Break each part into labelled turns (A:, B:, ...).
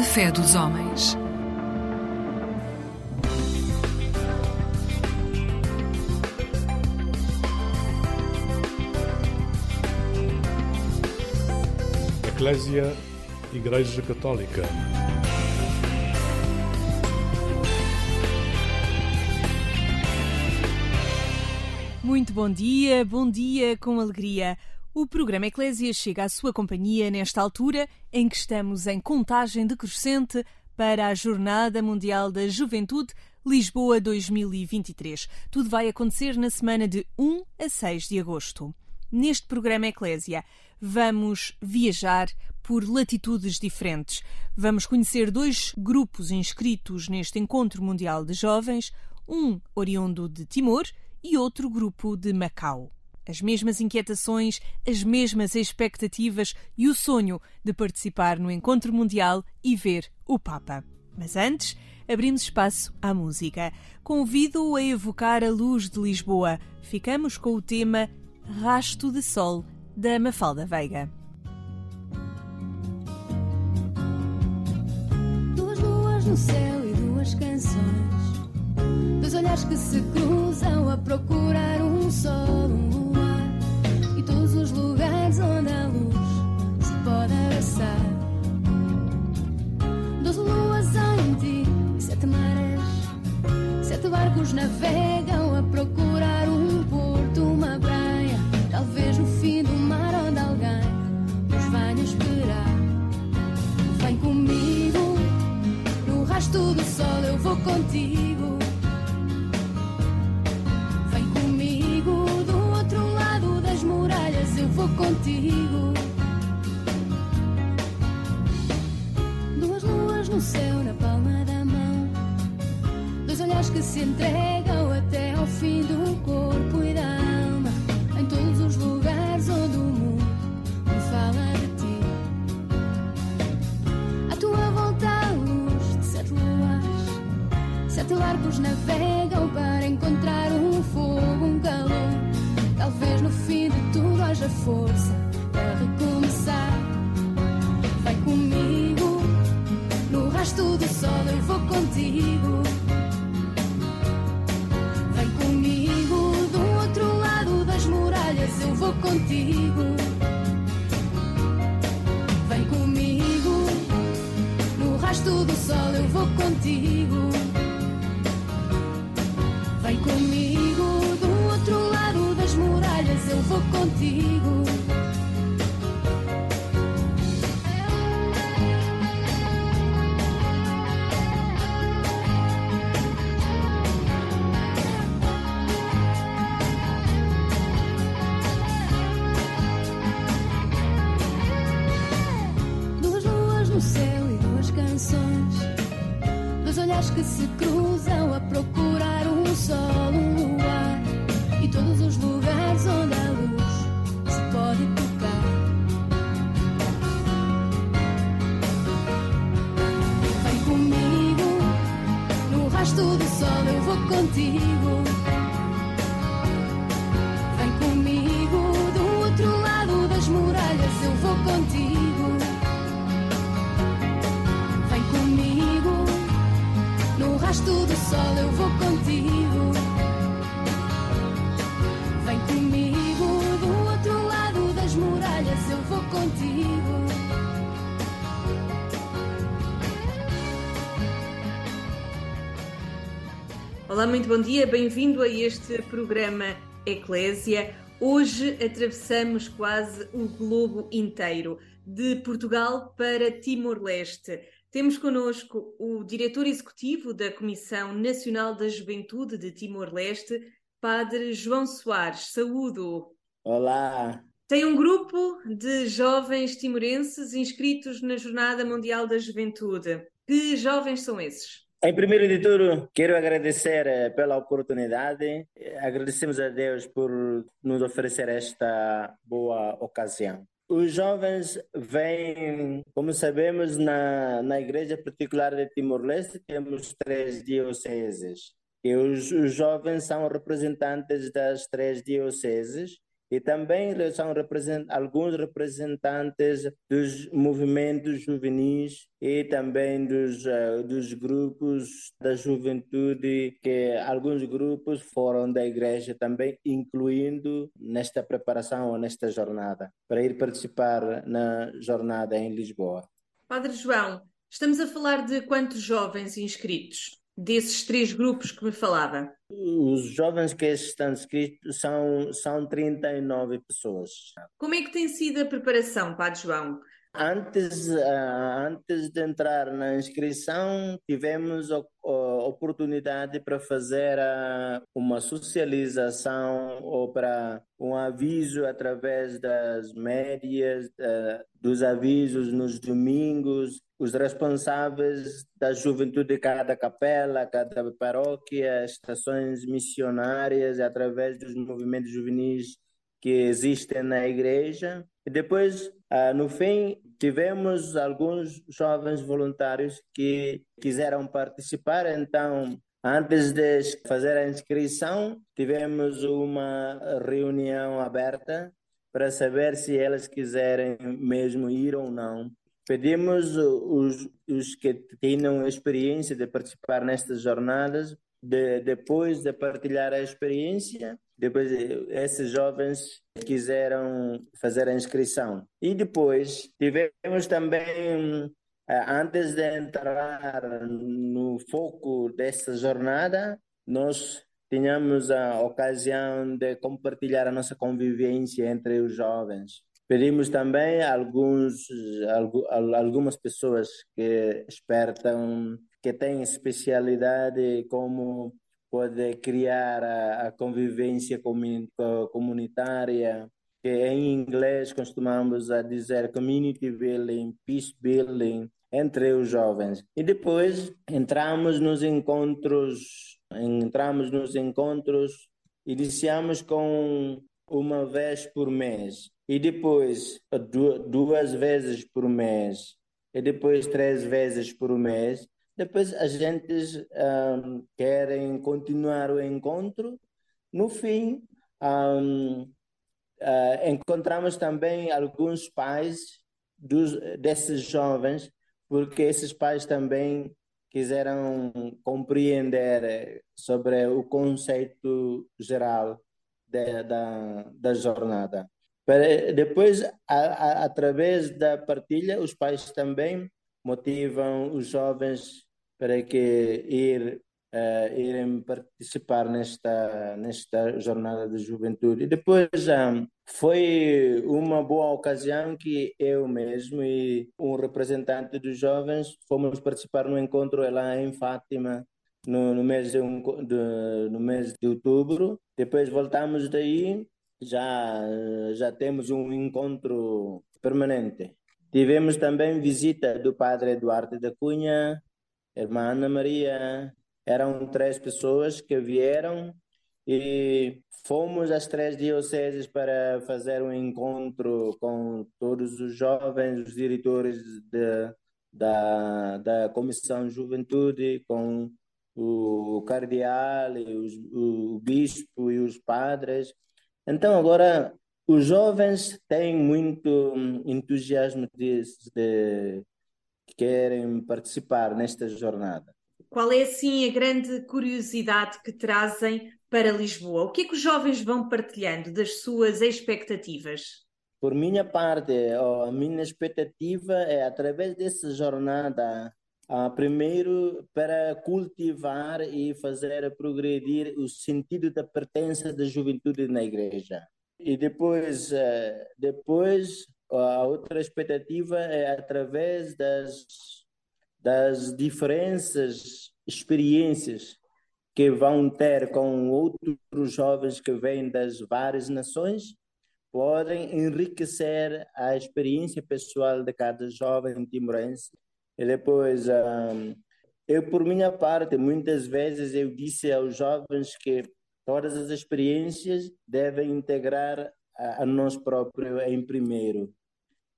A: A fé dos homens.
B: Eclésia Igreja Católica.
C: Muito bom dia, bom dia com alegria. O programa Eclésia chega à sua companhia nesta altura em que estamos em contagem decrescente para a Jornada Mundial da Juventude Lisboa 2023. Tudo vai acontecer na semana de 1 a 6 de agosto. Neste programa Eclésia, vamos viajar por latitudes diferentes. Vamos conhecer dois grupos inscritos neste Encontro Mundial de Jovens, um oriundo de Timor e outro grupo de Macau. As mesmas inquietações, as mesmas expectativas e o sonho de participar no Encontro Mundial e ver o Papa. Mas antes, abrimos espaço à música. Convido-o a evocar a luz de Lisboa. Ficamos com o tema Rasto de Sol, da Mafalda Veiga.
D: Duas luas no céu e duas canções. Dois olhares que se cruzam a procurar um sol, um todos os lugares onde a luz se pode abraçar. Doze luas em ti, sete marés. Sete barcos navegam a procurar um porto, uma praia. Talvez no fim do mar onde alguém nos venha esperar. Vem comigo, no rasto do sol eu vou contigo. Vou contigo. Duas luas no céu, na palma da mão. Dois olhares que se entregam até ao fim do corpo e da alma. Em todos os lugares onde o mundo me fala de ti. À tua volta a luz de sete luares. Sete barcos navegam para haja força para recomeçar. Vai comigo, no rasto do sol eu vou contigo. Vem comigo, do outro lado das muralhas eu vou contigo. Vem comigo, no rasto do sol eu vou contigo.
C: Olá, muito bom dia, bem-vindo a este programa Eclésia. Hoje atravessamos quase o globo inteiro, de Portugal para Timor-Leste. Temos connosco o diretor executivo da Comissão Nacional da Juventude de Timor-Leste, Padre João Soares. Saúdo!
E: Olá,
C: Tem um grupo de jovens timorenses inscritos na Jornada Mundial da Juventude. Que jovens são esses?
E: Em primeiro de tudo, quero agradecer eh, pela oportunidade. Eh, Agradecemos a Deus por nos oferecer esta boa ocasião. Os jovens vêm, como sabemos, na, na Igreja Particular de Timor-Leste, temos três dioceses. E os, os jovens são representantes das três dioceses e também são represent alguns representantes dos movimentos juvenis e também dos, uh, dos grupos da juventude, que alguns grupos foram da igreja também, incluindo nesta preparação ou nesta jornada, para ir participar na jornada em Lisboa.
C: Padre João, estamos a falar de quantos jovens inscritos? desses três grupos que me falava?
E: Os jovens que estão inscritos são, são 39 pessoas.
C: Como é que tem sido a preparação, Padre João?
E: Antes, uh, antes de entrar na inscrição, tivemos a, oportunidade para fazer uh, uma socialização ou para um aviso através das médias, uh, dos avisos nos domingos, os responsáveis da juventude de cada capela, cada paróquia, estações missionárias, através dos movimentos juvenis que existem na igreja. E depois, ah, no fim, tivemos alguns jovens voluntários que quiseram participar, então Antes de fazer a inscrição, tivemos uma reunião aberta para saber se elas quiserem mesmo ir ou não. Pedimos os, os que tenham experiência de participar nestas jornadas, de, depois de partilhar a experiência, depois esses jovens quiseram fazer a inscrição. E depois tivemos também, eh, antes de entrar no foco dessa jornada, nós tínhamos a ocasião de compartilhar a nossa convivência entre os jovens. Pedimos também alguns, algumas pessoas que espertam, que têm especialidade como pode criar a, a convivência comunitária, que em inglês costumamos a dizer community building, peace building entre os jovens. E depois entramos nos encontros, entramos nos encontros, iniciamos com uma vez por mês e depois duas vezes por mês e depois três vezes por mês depois a gente um, querem continuar o encontro. No fim, um, uh, encontramos também alguns pais dos, desses jovens, porque esses pais também quiseram compreender sobre o conceito geral de, da, da jornada. Depois, a, a, através da partilha, os pais também motivam os jovens para que ir uh, irem participar nesta nesta jornada de juventude. E depois um, foi uma boa ocasião que eu mesmo e um representante dos jovens fomos participar no encontro lá em Fátima no, no mês de, de, no mês de outubro. Depois voltamos daí já já temos um encontro permanente. Tivemos também visita do padre Eduardo da Cunha, irmã Ana Maria, eram três pessoas que vieram e fomos às três dioceses para fazer um encontro com todos os jovens, os diretores de, da, da Comissão Juventude, com o cardeal, e os, o bispo e os padres. Então, agora, os jovens têm muito entusiasmo de, de querem participar nesta jornada.
C: Qual é, assim, a grande curiosidade que trazem para Lisboa? O que é que os jovens vão partilhando das suas expectativas?
E: Por minha parte, a minha expectativa é, através dessa jornada, primeiro para cultivar e fazer progredir o sentido da pertença da juventude na igreja. E depois, eh, depois a outra expectativa é através das, das diferenças, experiências que vão ter com outros jovens que vêm das várias nações, podem enriquecer a experiência pessoal de cada jovem timorense. E depois, um, eu, por minha parte, muitas vezes eu disse aos jovens que todas as experiências devem integrar a, a nós próprios em primeiro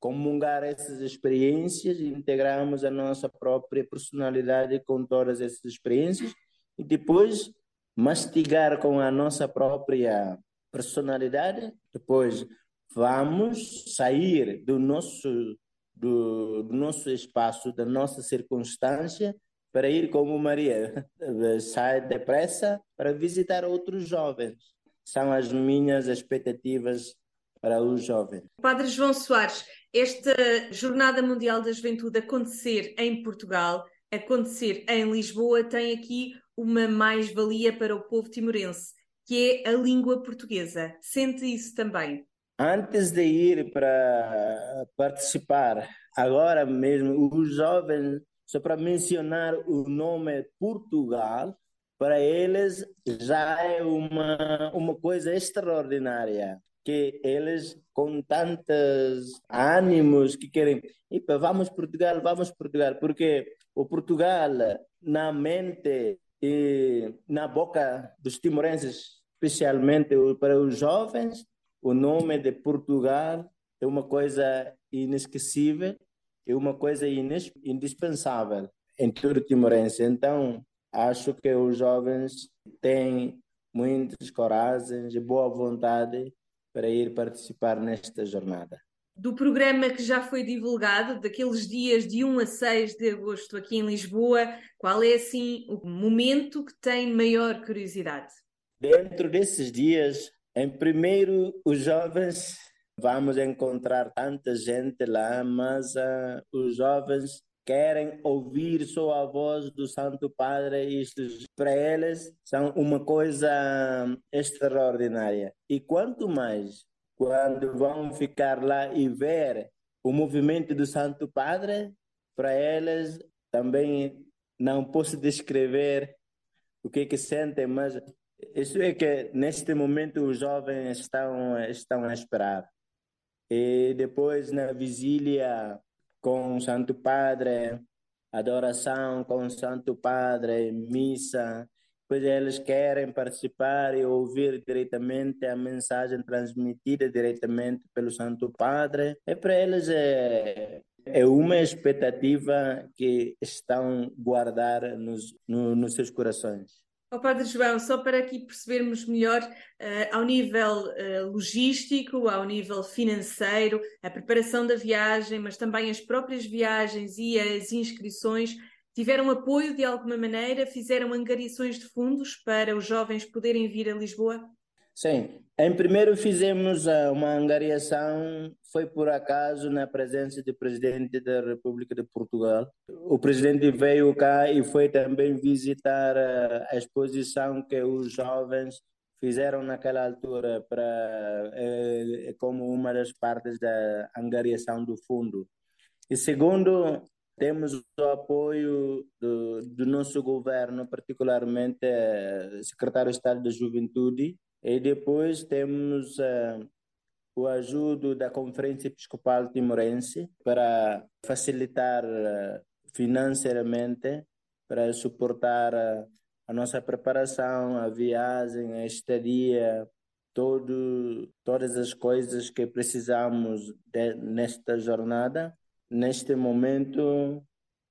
E: comungar essas experiências e integrarmos a nossa própria personalidade com todas essas experiências e depois mastigar com a nossa própria personalidade, depois vamos sair do nosso, do, do nosso espaço, da nossa circunstância, para ir como Maria, sai depressa para visitar outros jovens. São as minhas expectativas para os jovens.
C: Padre João Soares, esta Jornada Mundial da Juventude acontecer em Portugal, acontecer em Lisboa, tem aqui uma mais-valia para o povo timorense, que é a língua portuguesa. Sente isso também?
E: Antes de ir para participar, agora mesmo, os jovens, só para mencionar o nome Portugal, para eles já é uma, uma coisa extraordinária que eles com tantos ânimos que querem, Epa, vamos Portugal, vamos Portugal, porque o Portugal na mente e na boca dos timorenses, especialmente para os jovens, o nome de Portugal é uma coisa inesquecível, é uma coisa indispensável em todo timorense. Então, acho que os jovens têm muitas coragens e boa vontade para ir participar nesta jornada.
C: Do programa que já foi divulgado, daqueles dias de 1 a 6 de agosto aqui em Lisboa, qual é assim o momento que tem maior curiosidade?
E: Dentro desses dias, em primeiro, os jovens, vamos encontrar tanta gente lá, mas uh, os jovens querem ouvir só a voz do Santo Padre, isto para eles são uma coisa extraordinária. E quanto mais quando vão ficar lá e ver o movimento do Santo Padre, para eles também não posso descrever o que que sentem, mas isso é que neste momento os jovens estão estão a esperar. E depois na vigília com o Santo Padre, adoração com o Santo Padre, missa, pois eles querem participar e ouvir diretamente a mensagem transmitida diretamente pelo Santo Padre. E para eles é, é uma expectativa que estão guardar nos, no, nos seus corações.
C: Oh, Padre João, só para aqui percebermos melhor, uh, ao nível uh, logístico, ao nível financeiro, a preparação da viagem, mas também as próprias viagens e as inscrições, tiveram apoio de alguma maneira? Fizeram angariações de fundos para os jovens poderem vir a Lisboa?
E: Sim. Em primeiro fizemos eh, uma angariação, foi por acaso na presença do presidente da República de Portugal. O presidente veio cá e foi também visitar eh, a exposição que os jovens fizeram naquela altura para é, como uma das partes da angariação do fundo. E segundo, temos o apoio do, do nosso governo, particularmente o secretário de Estado da Juventude, e depois temos uh, o ajudo da Conferência Episcopal Timorense para facilitar uh, financeiramente, para suportar uh, a nossa preparação, a viagem, a estadia, todo, todas as coisas que precisamos de, nesta jornada. Neste momento,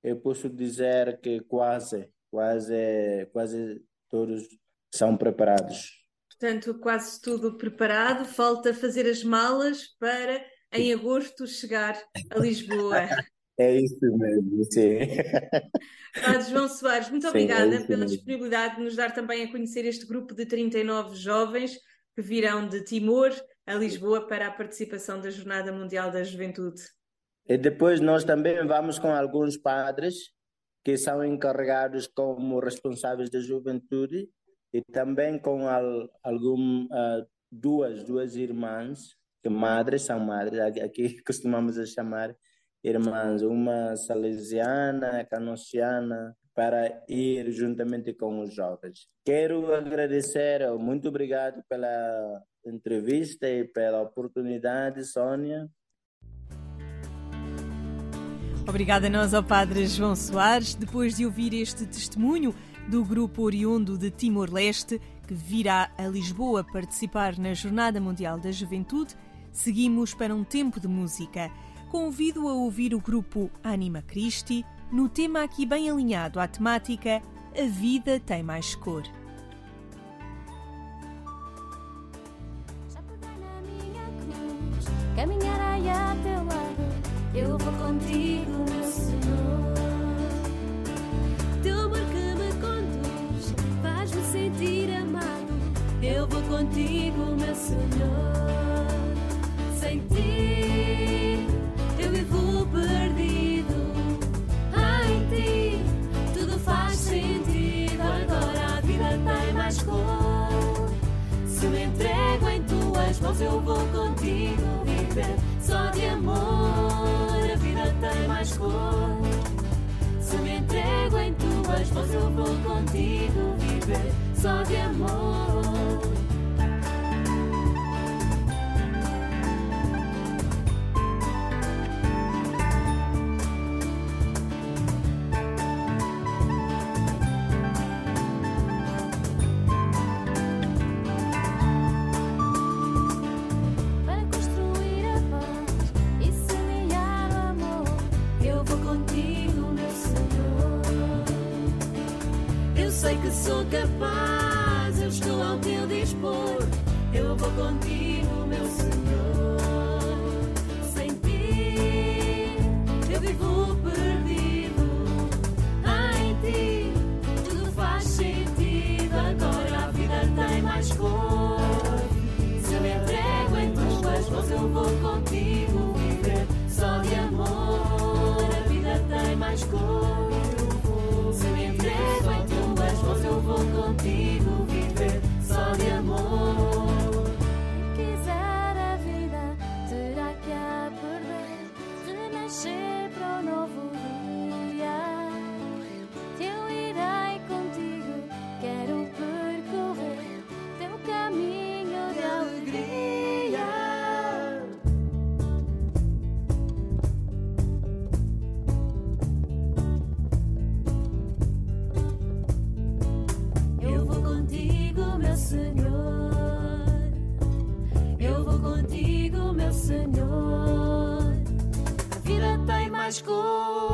E: eu posso dizer que quase, quase, quase todos são preparados.
C: Portanto, quase tudo preparado, falta fazer as malas para em agosto chegar a Lisboa.
E: É isso mesmo, sim.
C: Padre João Soares, muito sim, obrigada é pela disponibilidade de nos dar também a conhecer este grupo de 39 jovens que virão de Timor a Lisboa para a participação da Jornada Mundial da Juventude.
E: E depois nós também vamos com alguns padres que são encarregados como responsáveis da juventude e também com al, algum, uh, duas, duas irmãs, que madres são madres, aqui costumamos chamar irmãs, uma salesiana, canociana, para ir juntamente com os jovens. Quero agradecer, muito obrigado pela entrevista e pela oportunidade, Sônia.
C: Obrigada a nós ao Padre João Soares. Depois de ouvir este testemunho, do grupo oriundo de Timor-Leste, que virá a Lisboa participar na Jornada Mundial da Juventude, seguimos para um tempo de música. Convido a ouvir o grupo Anima Christi no tema aqui bem alinhado à temática A Vida Tem Mais Cor.
F: caminhar aí a teu lado. Eu vou contigo, meu Senhor. Sentir amado. Eu vou contigo, meu Senhor. Sem ti, eu vivo perdido. Ah, em ti, tudo faz sentido. Agora a vida tem mais cor. Se me entrego em tuas mãos, eu vou contigo viver. Só de amor, a vida tem mais cor. Se me entrego em tuas mãos, eu vou contigo viver. Só de amor. Senhor. A vida tem mais cor.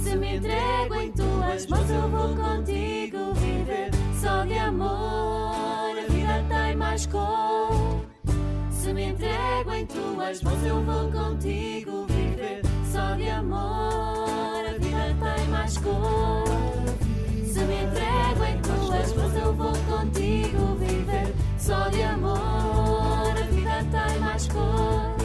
F: Se me entrego em tuas mãos, eu vou contigo viver. Só de amor, a vida tem mais cor. Se me entrego em tuas mãos, eu vou contigo viver. Só de amor, a vida tem mais cor. Se me entrego em tuas mãos, eu vou contigo viver. Só de amor, tem mais cor.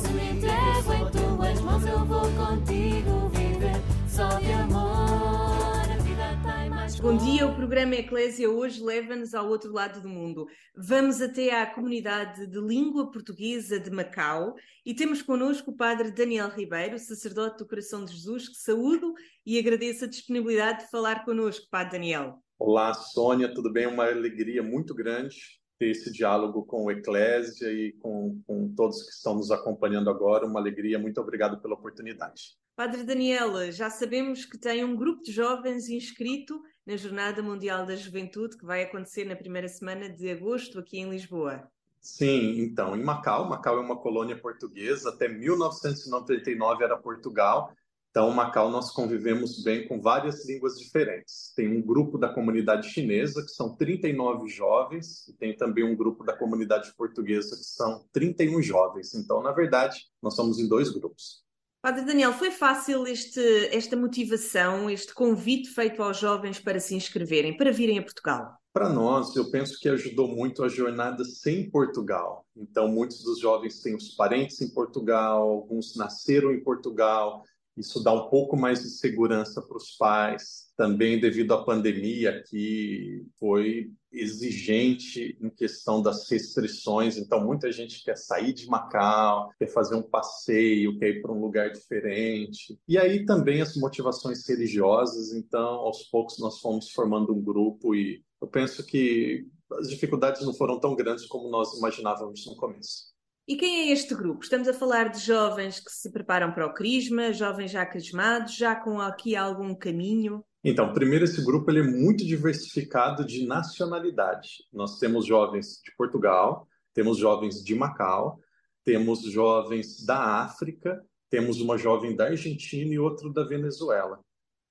F: Se me entrego em tuas mãos, eu vou contigo viver. Só de amor, a vida tem mais cor.
C: Bom dia, o programa Eclésia hoje leva-nos ao outro lado do mundo. Vamos até à comunidade de língua portuguesa de Macau e temos connosco o padre Daniel Ribeiro, sacerdote do Coração de Jesus, que saúdo e agradeço a disponibilidade de falar connosco, padre Daniel.
G: Olá, Sônia, tudo bem? Uma alegria muito grande ter esse diálogo com o Eclésia e com, com todos que estão nos acompanhando agora. Uma alegria, muito obrigado pela oportunidade.
C: Padre Daniel, já sabemos que tem um grupo de jovens inscrito na Jornada Mundial da Juventude, que vai acontecer na primeira semana de agosto aqui em Lisboa.
G: Sim, então, em Macau, Macau é uma colônia portuguesa, até 1999 era Portugal, então Macau nós convivemos bem com várias línguas diferentes. Tem um grupo da comunidade chinesa, que são 39 jovens, e tem também um grupo da comunidade portuguesa, que são 31 jovens. Então, na verdade, nós somos em dois grupos.
C: Padre Daniel, foi fácil este, esta motivação, este convite feito aos jovens para se inscreverem, para virem a Portugal?
G: Para nós, eu penso que ajudou muito a jornada sem Portugal. Então, muitos dos jovens têm os parentes em Portugal, alguns nasceram em Portugal. Isso dá um pouco mais de segurança para os pais. Também devido à pandemia, que foi exigente em questão das restrições. Então, muita gente quer sair de Macau, quer fazer um passeio, quer ir para um lugar diferente. E aí também as motivações religiosas. Então, aos poucos, nós fomos formando um grupo e eu penso que as dificuldades não foram tão grandes como nós imaginávamos no começo.
C: E quem é este grupo? Estamos a falar de jovens que se preparam para o crisma, jovens já crismados, já com aqui algum caminho?
G: Então, primeiro, esse grupo ele é muito diversificado de nacionalidade. Nós temos jovens de Portugal, temos jovens de Macau, temos jovens da África, temos uma jovem da Argentina e outro da Venezuela.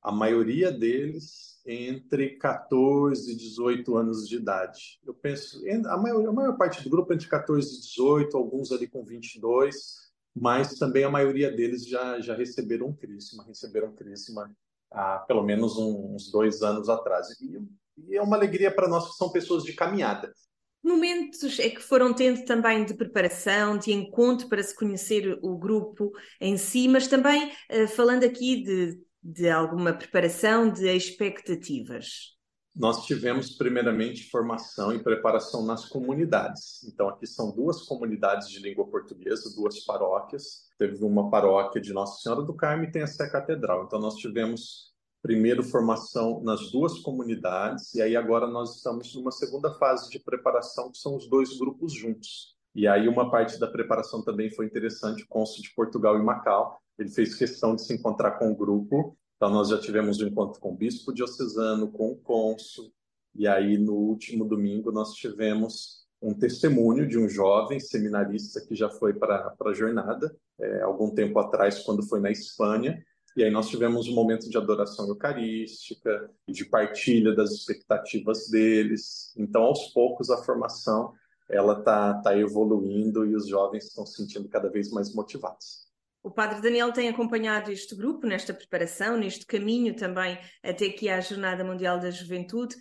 G: A maioria deles entre 14 e 18 anos de idade. Eu penso, a maior, a maior parte do grupo entre 14 e 18, alguns ali com 22, mas também a maioria deles já, já receberam um crisma, receberam crisma há pelo menos um, uns dois anos atrás. E, e é uma alegria para nós que são pessoas de caminhada.
C: Momentos é que foram tendo também de preparação, de encontro para se conhecer o grupo em si, mas também uh, falando aqui de, de alguma preparação, de expectativas.
G: Nós tivemos, primeiramente, formação e preparação nas comunidades. Então, aqui são duas comunidades de língua portuguesa, duas paróquias. Teve uma paróquia de Nossa Senhora do Carmo e tem a Sé Catedral. Então, nós tivemos primeiro formação nas duas comunidades e aí agora nós estamos numa segunda fase de preparação que são os dois grupos juntos. E aí uma parte da preparação também foi interessante, o cônsul de Portugal e Macau, ele fez questão de se encontrar com o grupo. Então nós já tivemos um encontro com o bispo diocesano, com o cônsul, e aí no último domingo nós tivemos um testemunho de um jovem seminarista que já foi para a jornada, é, algum tempo atrás, quando foi na Espanha, e aí nós tivemos um momento de adoração eucarística de partilha das expectativas deles. Então, aos poucos, a formação ela está tá evoluindo e os jovens estão se sentindo cada vez mais motivados.
C: O Padre Daniel tem acompanhado este grupo nesta preparação, neste caminho também até aqui à Jornada Mundial da Juventude.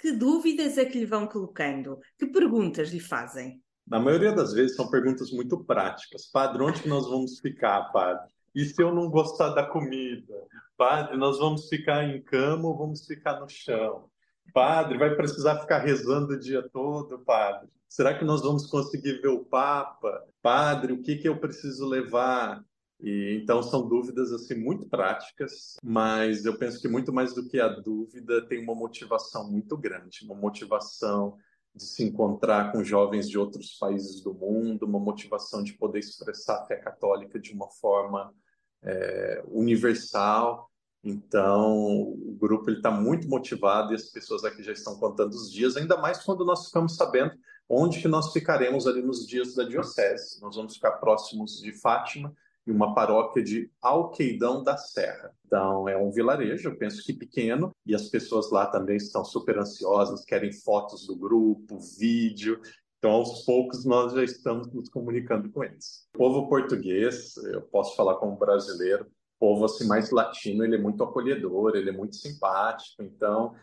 C: Que dúvidas é que lhe vão colocando? Que perguntas lhe fazem?
G: Na maioria das vezes são perguntas muito práticas. Padre, onde nós vamos ficar, padre? E se eu não gostar da comida? Padre, nós vamos ficar em cama ou vamos ficar no chão? Padre, vai precisar ficar rezando o dia todo, padre? Será que nós vamos conseguir ver o Papa? Padre, o que, que eu preciso levar? E, então são dúvidas assim muito práticas, mas eu penso que muito mais do que a dúvida tem uma motivação muito grande, uma motivação de se encontrar com jovens de outros países do mundo, uma motivação de poder expressar a fé católica de uma forma é, universal. Então, o grupo está muito motivado e as pessoas aqui já estão contando os dias, ainda mais quando nós ficamos sabendo onde que nós ficaremos ali nos dias da diocese. Nós vamos ficar próximos de Fátima e uma paróquia de Alqueidão da Serra. Então, é um vilarejo, eu penso que pequeno, e as pessoas lá também estão super ansiosas, querem fotos do grupo, vídeo. Então, aos poucos, nós já estamos nos comunicando com eles. O povo português, eu posso falar como brasileiro, povo assim mais latino, ele é muito acolhedor, ele é muito simpático. Então,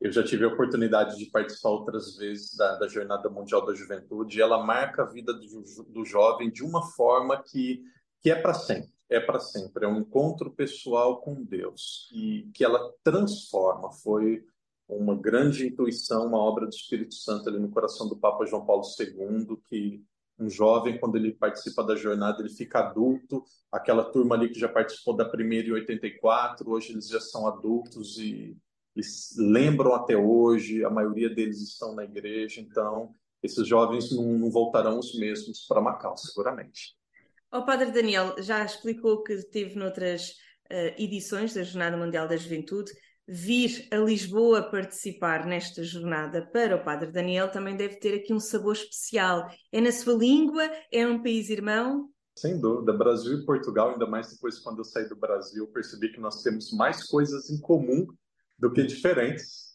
G: eu já tive a oportunidade de participar outras vezes da, da Jornada Mundial da Juventude. E ela marca a vida do, do jovem de uma forma que, que é para sempre. É para sempre. É um encontro pessoal com Deus e que ela transforma. Foi uma grande intuição, uma obra do Espírito Santo ali no coração do Papa João Paulo II, que um jovem, quando ele participa da jornada, ele fica adulto. Aquela turma ali que já participou da primeira em 84, hoje eles já são adultos e eles lembram até hoje, a maioria deles estão na igreja, então esses jovens não, não voltarão os mesmos para Macau, seguramente.
C: O Padre Daniel já explicou que teve noutras uh, edições da Jornada Mundial da Juventude vir a Lisboa participar nesta jornada para o Padre Daniel também deve ter aqui um sabor especial. É na sua língua? É um país irmão?
G: Sem dúvida. Brasil e Portugal, ainda mais depois quando eu saí do Brasil, percebi que nós temos mais coisas em comum do que diferentes.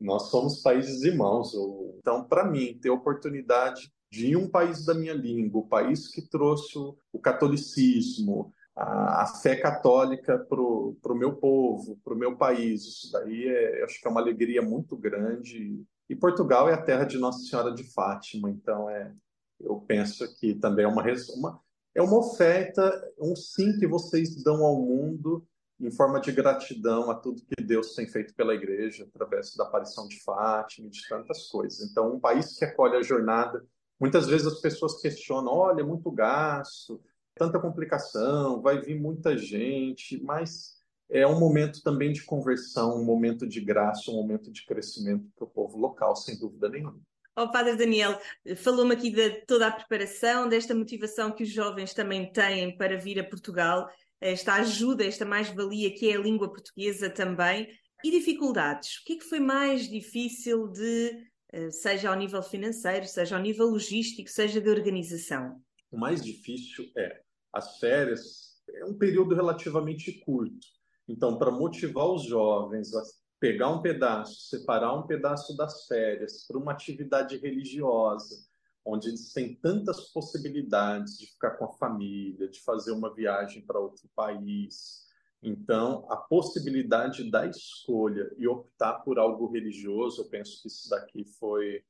G: Nós somos países irmãos. Então, para mim, ter a oportunidade de um país da minha língua, o país que trouxe o catolicismo, a, a fé católica para o meu povo, para o meu país. Isso daí é, acho que é uma alegria muito grande. E Portugal é a terra de Nossa Senhora de Fátima, então é, eu penso que também é uma, uma é uma oferta, um sim que vocês dão ao mundo em forma de gratidão a tudo que Deus tem feito pela igreja, através da aparição de Fátima de tantas coisas. Então, um país que acolhe a jornada, muitas vezes as pessoas questionam: olha, é muito gasto, tanta complicação, vai vir muita gente, mas é um momento também de conversão, um momento de graça, um momento de crescimento para o povo local, sem dúvida nenhuma.
C: O oh, Padre Daniel, falou-me aqui de toda a preparação, desta motivação que os jovens também têm para vir a Portugal, esta ajuda, esta mais-valia que é a língua portuguesa também, e dificuldades. O que é que foi mais difícil de, seja ao nível financeiro, seja ao nível logístico, seja de organização?
G: O mais difícil é as férias é um período relativamente curto. Então, para motivar os jovens a pegar um pedaço, separar um pedaço das férias para uma atividade religiosa, onde eles têm tantas possibilidades de ficar com a família, de fazer uma viagem para outro país. Então, a possibilidade da escolha e optar por algo religioso, eu penso que isso daqui foi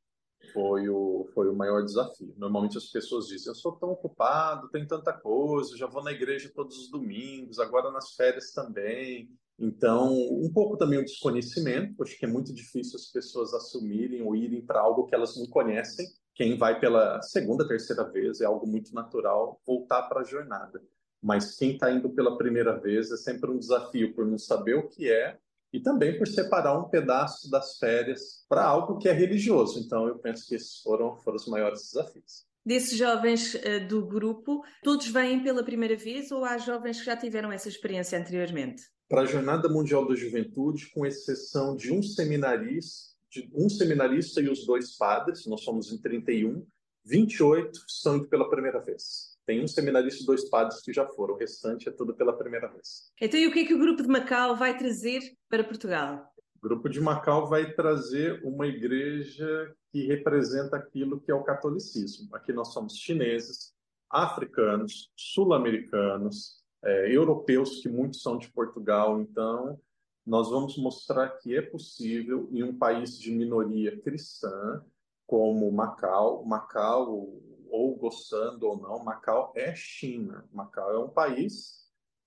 G: foi o, foi o maior desafio. Normalmente as pessoas dizem: Eu sou tão ocupado, tem tanta coisa, já vou na igreja todos os domingos, agora nas férias também. Então, um pouco também o desconhecimento, acho que é muito difícil as pessoas assumirem ou irem para algo que elas não conhecem. Quem vai pela segunda, terceira vez é algo muito natural voltar para a jornada. Mas quem está indo pela primeira vez é sempre um desafio por não saber o que é e também por separar um pedaço das férias para algo que é religioso. Então, eu penso que esses foram, foram os maiores desafios.
C: Desses jovens uh, do grupo, todos vêm pela primeira vez ou há jovens que já tiveram essa experiência anteriormente?
G: Para a Jornada Mundial da Juventude, com exceção de um seminarista, de um seminarista e os dois padres, nós somos em 31, 28 estão indo pela primeira vez. Tem um seminarista e dois padres que já foram, o restante é tudo pela primeira vez.
C: Então, e o que é que o Grupo de Macau vai trazer para Portugal?
G: O Grupo de Macau vai trazer uma igreja que representa aquilo que é o catolicismo. Aqui nós somos chineses, africanos, sul-americanos, é, europeus, que muitos são de Portugal. Então, nós vamos mostrar que é possível, em um país de minoria cristã, como Macau, Macau, ou gostando ou não, Macau é China. Macau é um país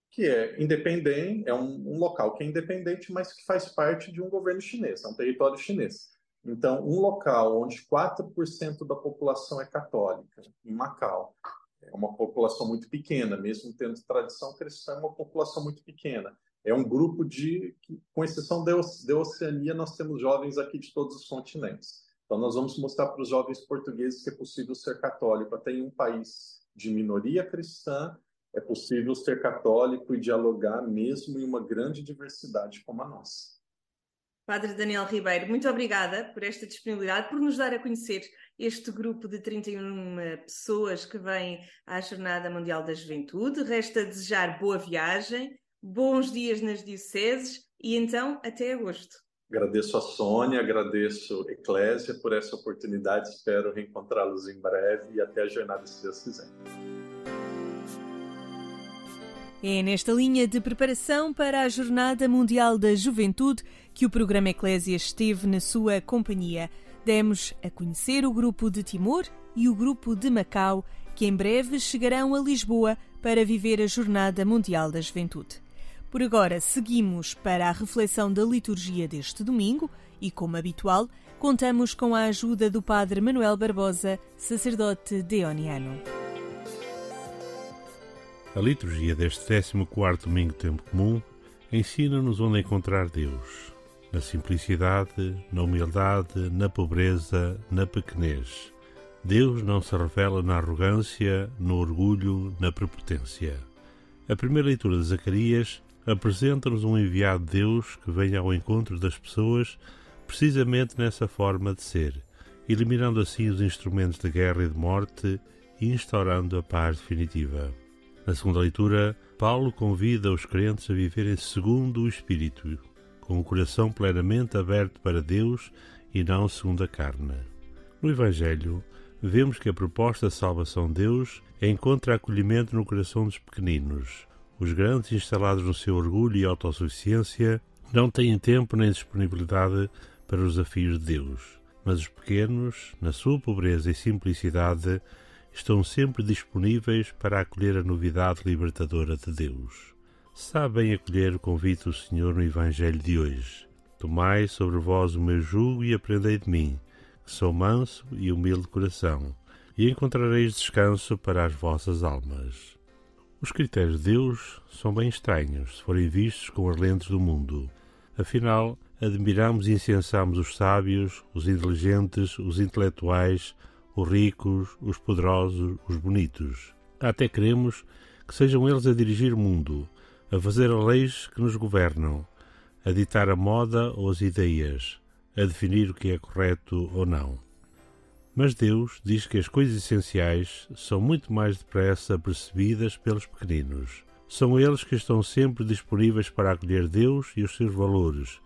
G: que é independente, é um, um, local que é independente, mas que faz parte de um governo chinês, é um território chinês. Então, um local onde 4% da população é católica, em Macau, é uma população muito pequena, mesmo tendo tradição cristã, é uma população muito pequena. É um grupo de, com exceção da Oceania, nós temos jovens aqui de todos os continentes. Então, nós vamos mostrar para os jovens portugueses que é possível ser católico, até em um país de minoria cristã, é possível ser católico e dialogar mesmo em uma grande diversidade como a nossa.
C: Padre Daniel Ribeiro, muito obrigada por esta disponibilidade, por nos dar a conhecer este grupo de 31 pessoas que vêm à Jornada Mundial da Juventude. Resta desejar boa viagem, bons dias nas dioceses e então até agosto.
G: Agradeço a Sônia, agradeço a Eclésia por essa oportunidade. Espero reencontrá-los em breve e até a jornada, se Deus quiser.
C: É nesta linha de preparação para a Jornada Mundial da Juventude que o programa Eclésia esteve na sua companhia. Demos a conhecer o grupo de Timor e o grupo de Macau, que em breve chegarão a Lisboa para viver a Jornada Mundial da Juventude. Por agora, seguimos para a reflexão da liturgia deste domingo e, como habitual, contamos com a ajuda do Padre Manuel Barbosa, sacerdote deoniano.
H: A liturgia deste 14 domingo tempo comum ensina-nos onde encontrar Deus, na simplicidade, na humildade, na pobreza, na pequenez. Deus não se revela na arrogância, no orgulho, na prepotência. A primeira leitura de Zacarias apresenta-nos um enviado de Deus que vem ao encontro das pessoas precisamente nessa forma de ser, eliminando assim os instrumentos de guerra e de morte e instaurando a paz definitiva. Na segunda leitura, Paulo convida os crentes a viverem segundo o Espírito, com o coração plenamente aberto para Deus e não segundo a carne. No Evangelho, vemos que a proposta de salvação de Deus encontra acolhimento no coração dos pequeninos, os grandes, instalados no seu orgulho e autossuficiência, não têm tempo nem disponibilidade para os desafios de Deus. Mas os pequenos, na sua pobreza e simplicidade, estão sempre disponíveis para acolher a novidade libertadora de Deus. Sabem acolher o convite do Senhor no Evangelho de hoje. Tomai sobre vós o meu jugo e aprendei de mim, que sou manso e humilde de coração, e encontrareis descanso para as vossas almas. Os critérios de Deus são bem estranhos se forem vistos com as lentes do mundo. Afinal, admiramos e incensamos os sábios, os inteligentes, os intelectuais, os ricos, os poderosos, os bonitos. Até queremos que sejam eles a dirigir o mundo, a fazer as leis que nos governam, a ditar a moda ou as ideias, a definir o que é correto ou não. Mas Deus diz que as coisas essenciais são muito mais depressa percebidas pelos pequeninos. São eles que estão sempre disponíveis para acolher Deus e os seus valores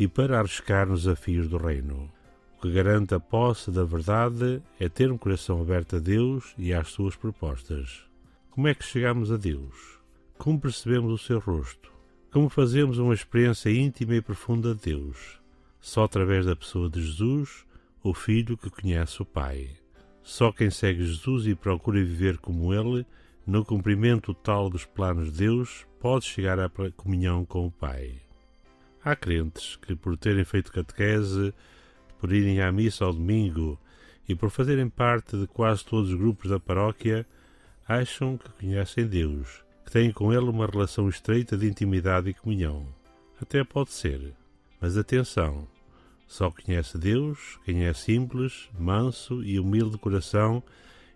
H: e para arriscar nos desafios do reino. O que garante a posse da verdade é ter um coração aberto a Deus e às suas propostas. Como é que chegamos a Deus? Como percebemos o seu rosto? Como fazemos uma experiência íntima e profunda de Deus? Só através da pessoa de Jesus, o Filho que conhece o Pai. Só quem segue Jesus e procura viver como Ele, no cumprimento total dos planos de Deus, pode chegar à comunhão com o Pai. Há crentes que, por terem feito catequese, por irem à missa ao domingo e por fazerem parte de quase todos os grupos da paróquia, acham que conhecem Deus, que têm com Ele uma relação estreita de intimidade e comunhão. Até pode ser, mas atenção, só conhece Deus quem é simples, manso e humilde de coração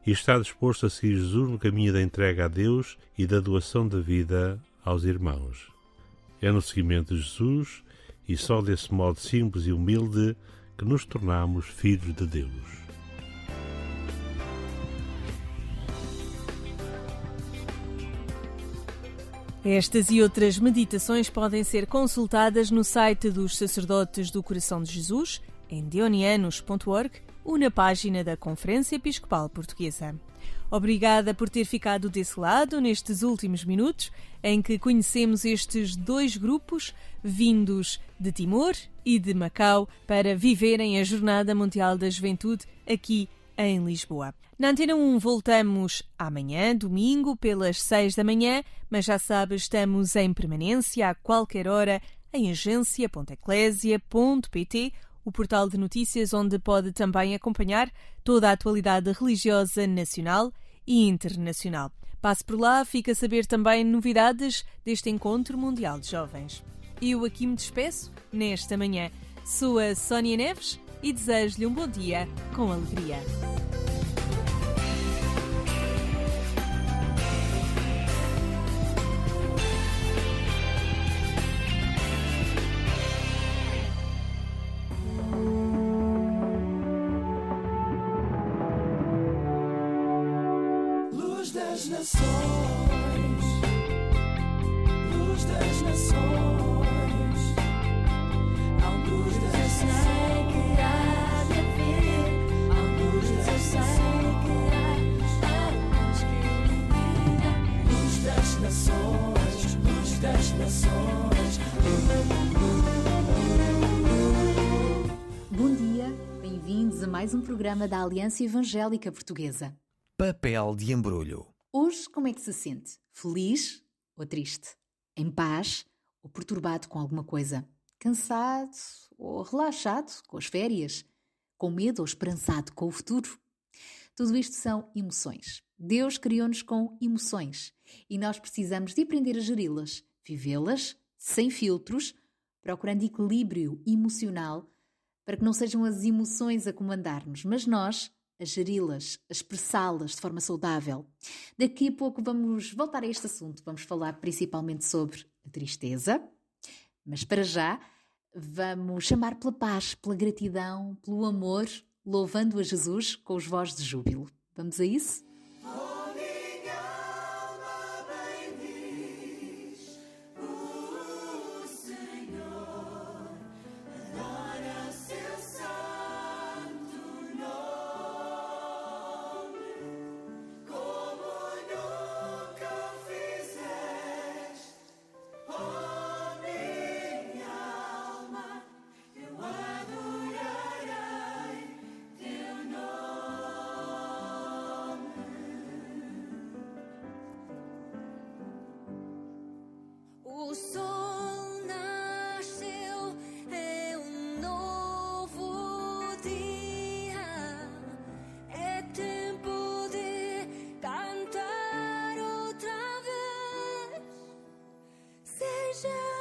H: e está disposto a seguir Jesus no caminho da entrega a Deus e da doação da vida aos irmãos. É no seguimento de Jesus e só desse modo simples e humilde que nos tornamos filhos de Deus.
C: Estas e outras meditações podem ser consultadas no site dos Sacerdotes do Coração de Jesus, em deonianos.org, ou na página da Conferência Episcopal Portuguesa. Obrigada por ter ficado desse lado nestes últimos minutos em que conhecemos estes dois grupos vindos de Timor e de Macau para viverem a Jornada Mundial da Juventude aqui em Lisboa. Na Antena 1 voltamos amanhã, domingo, pelas 6 da manhã, mas já sabe, estamos em permanência a qualquer hora em agência.eclésia.pt, o portal de notícias onde pode também acompanhar toda a atualidade religiosa nacional e internacional. Passe por lá, fica a saber também novidades deste Encontro Mundial de Jovens. Eu aqui me despeço nesta manhã. Sou a Sónia Neves e desejo-lhe um bom dia com alegria.
I: mais um programa da Aliança Evangélica Portuguesa.
J: Papel de embrulho.
I: Hoje, como é que se sente? Feliz ou triste? Em paz ou perturbado com alguma coisa? Cansado ou relaxado com as férias? Com medo ou esperançado com o futuro? Tudo isto são emoções. Deus criou-nos com emoções e nós precisamos de aprender a geri-las, vivê-las sem filtros, procurando equilíbrio emocional para que não sejam as emoções a comandar-nos, mas nós a geri-las, a expressá-las de forma saudável. Daqui a pouco vamos voltar a este assunto. Vamos falar principalmente sobre a tristeza, mas para já vamos chamar pela paz, pela gratidão, pelo amor, louvando a Jesus com os vozes de júbilo. Vamos a isso?
K: shall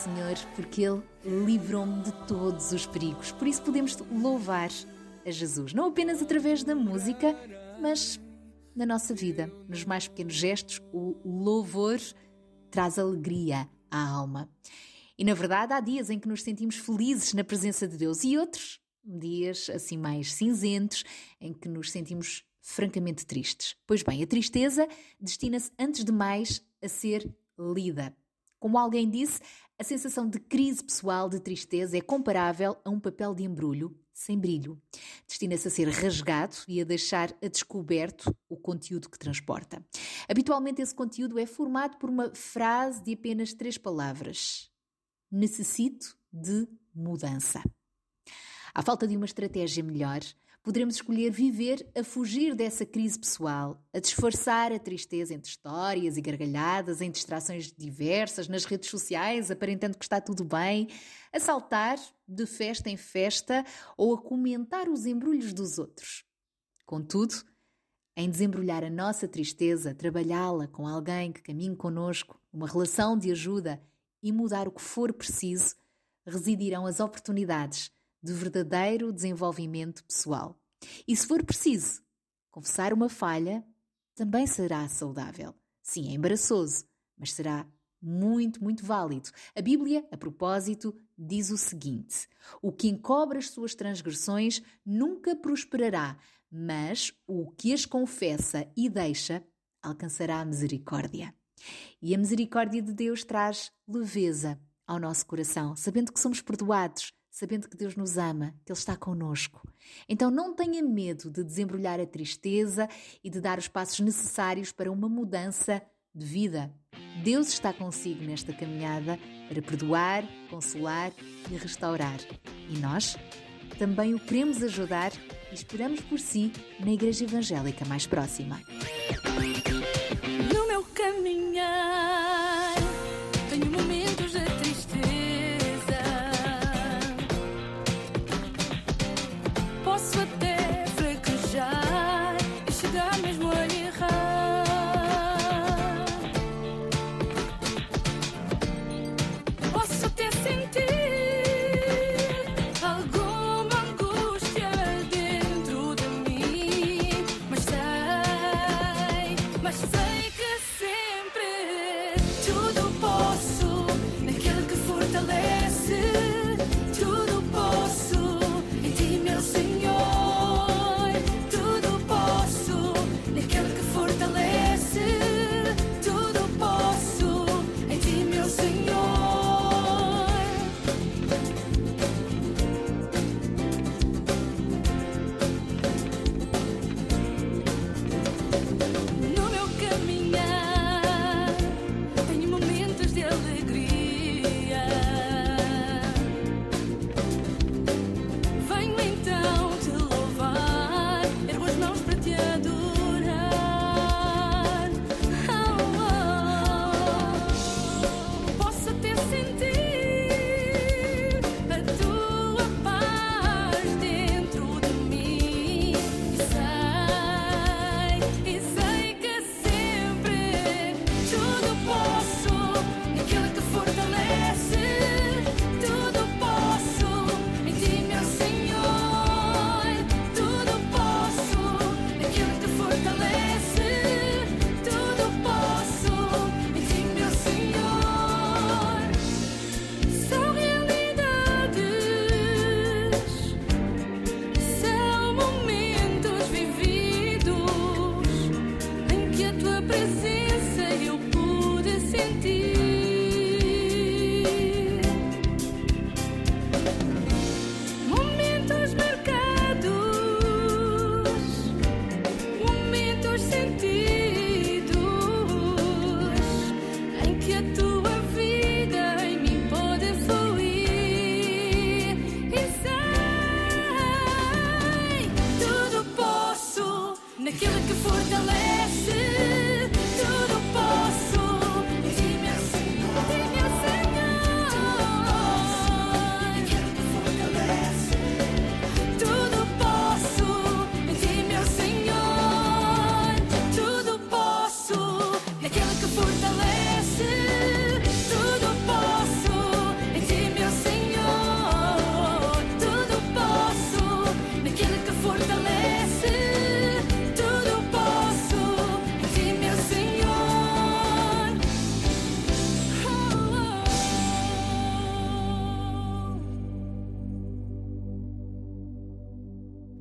K: Senhor
I: porque Ele livrou-me de todos os perigos. Por isso podemos louvar a Jesus, não apenas através da música, mas na nossa vida, nos mais pequenos gestos, o louvor traz alegria à alma. E na verdade, há dias em que nos sentimos felizes na presença de Deus e outros dias assim mais cinzentos em que nos sentimos francamente tristes. Pois bem, a tristeza destina-se antes de mais a ser lida. Como alguém disse, a sensação de crise pessoal de tristeza é comparável a um papel de embrulho sem brilho. Destina-se a ser rasgado e a deixar a descoberto o conteúdo que transporta. Habitualmente, esse conteúdo é formado por uma frase de apenas três palavras: Necessito de mudança. À falta de uma estratégia melhor, poderemos escolher viver a fugir dessa crise pessoal, a disfarçar a tristeza entre histórias e gargalhadas, em distrações diversas, nas redes sociais, aparentando que está tudo bem, a saltar de festa em festa ou a comentar os embrulhos dos outros. Contudo, em desembrulhar a nossa tristeza, trabalhá-la com alguém que caminhe conosco, uma relação de ajuda e mudar o que for preciso, residirão as oportunidades de verdadeiro desenvolvimento pessoal. E se for preciso confessar uma falha, também será saudável. Sim, é embaraçoso, mas será muito, muito válido. A Bíblia, a propósito, diz o seguinte: O que encobre as suas transgressões nunca prosperará, mas o que as confessa e deixa alcançará a misericórdia. E a misericórdia de Deus traz leveza ao nosso coração, sabendo que somos perdoados, sabendo que Deus nos ama, que Ele está conosco. Então não tenha medo de desembrulhar a tristeza e de dar os passos necessários para uma mudança de vida. Deus está consigo nesta caminhada para perdoar, consolar e restaurar. E nós também o queremos ajudar e esperamos por si na Igreja Evangélica mais próxima.
F: No meu caminhar,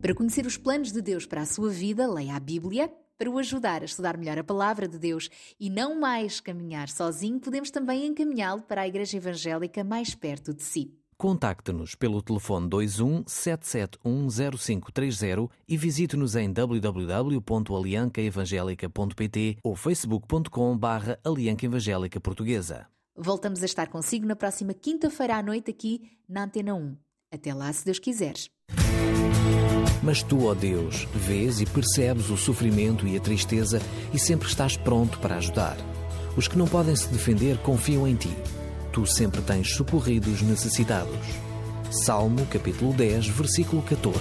I: Para conhecer os planos de Deus para a sua vida, leia a Bíblia. Para o ajudar a estudar melhor a palavra de Deus e não mais caminhar sozinho, podemos também encaminhá-lo para a Igreja Evangélica mais perto de si.
J: Contacte-nos pelo telefone 21 7710530 e visite-nos em www.aliancaevangelica.pt ou facebook.com barra Alianca Evangélica Portuguesa.
I: Voltamos a estar consigo na próxima quinta-feira à noite aqui na Antena 1. Até lá, se Deus quiseres.
J: Mas tu, ó Deus, vês e percebes o sofrimento e a tristeza e sempre estás pronto para ajudar. Os que não podem se defender confiam em ti. Tu sempre tens socorrido os necessitados. Salmo capítulo 10, versículo 14.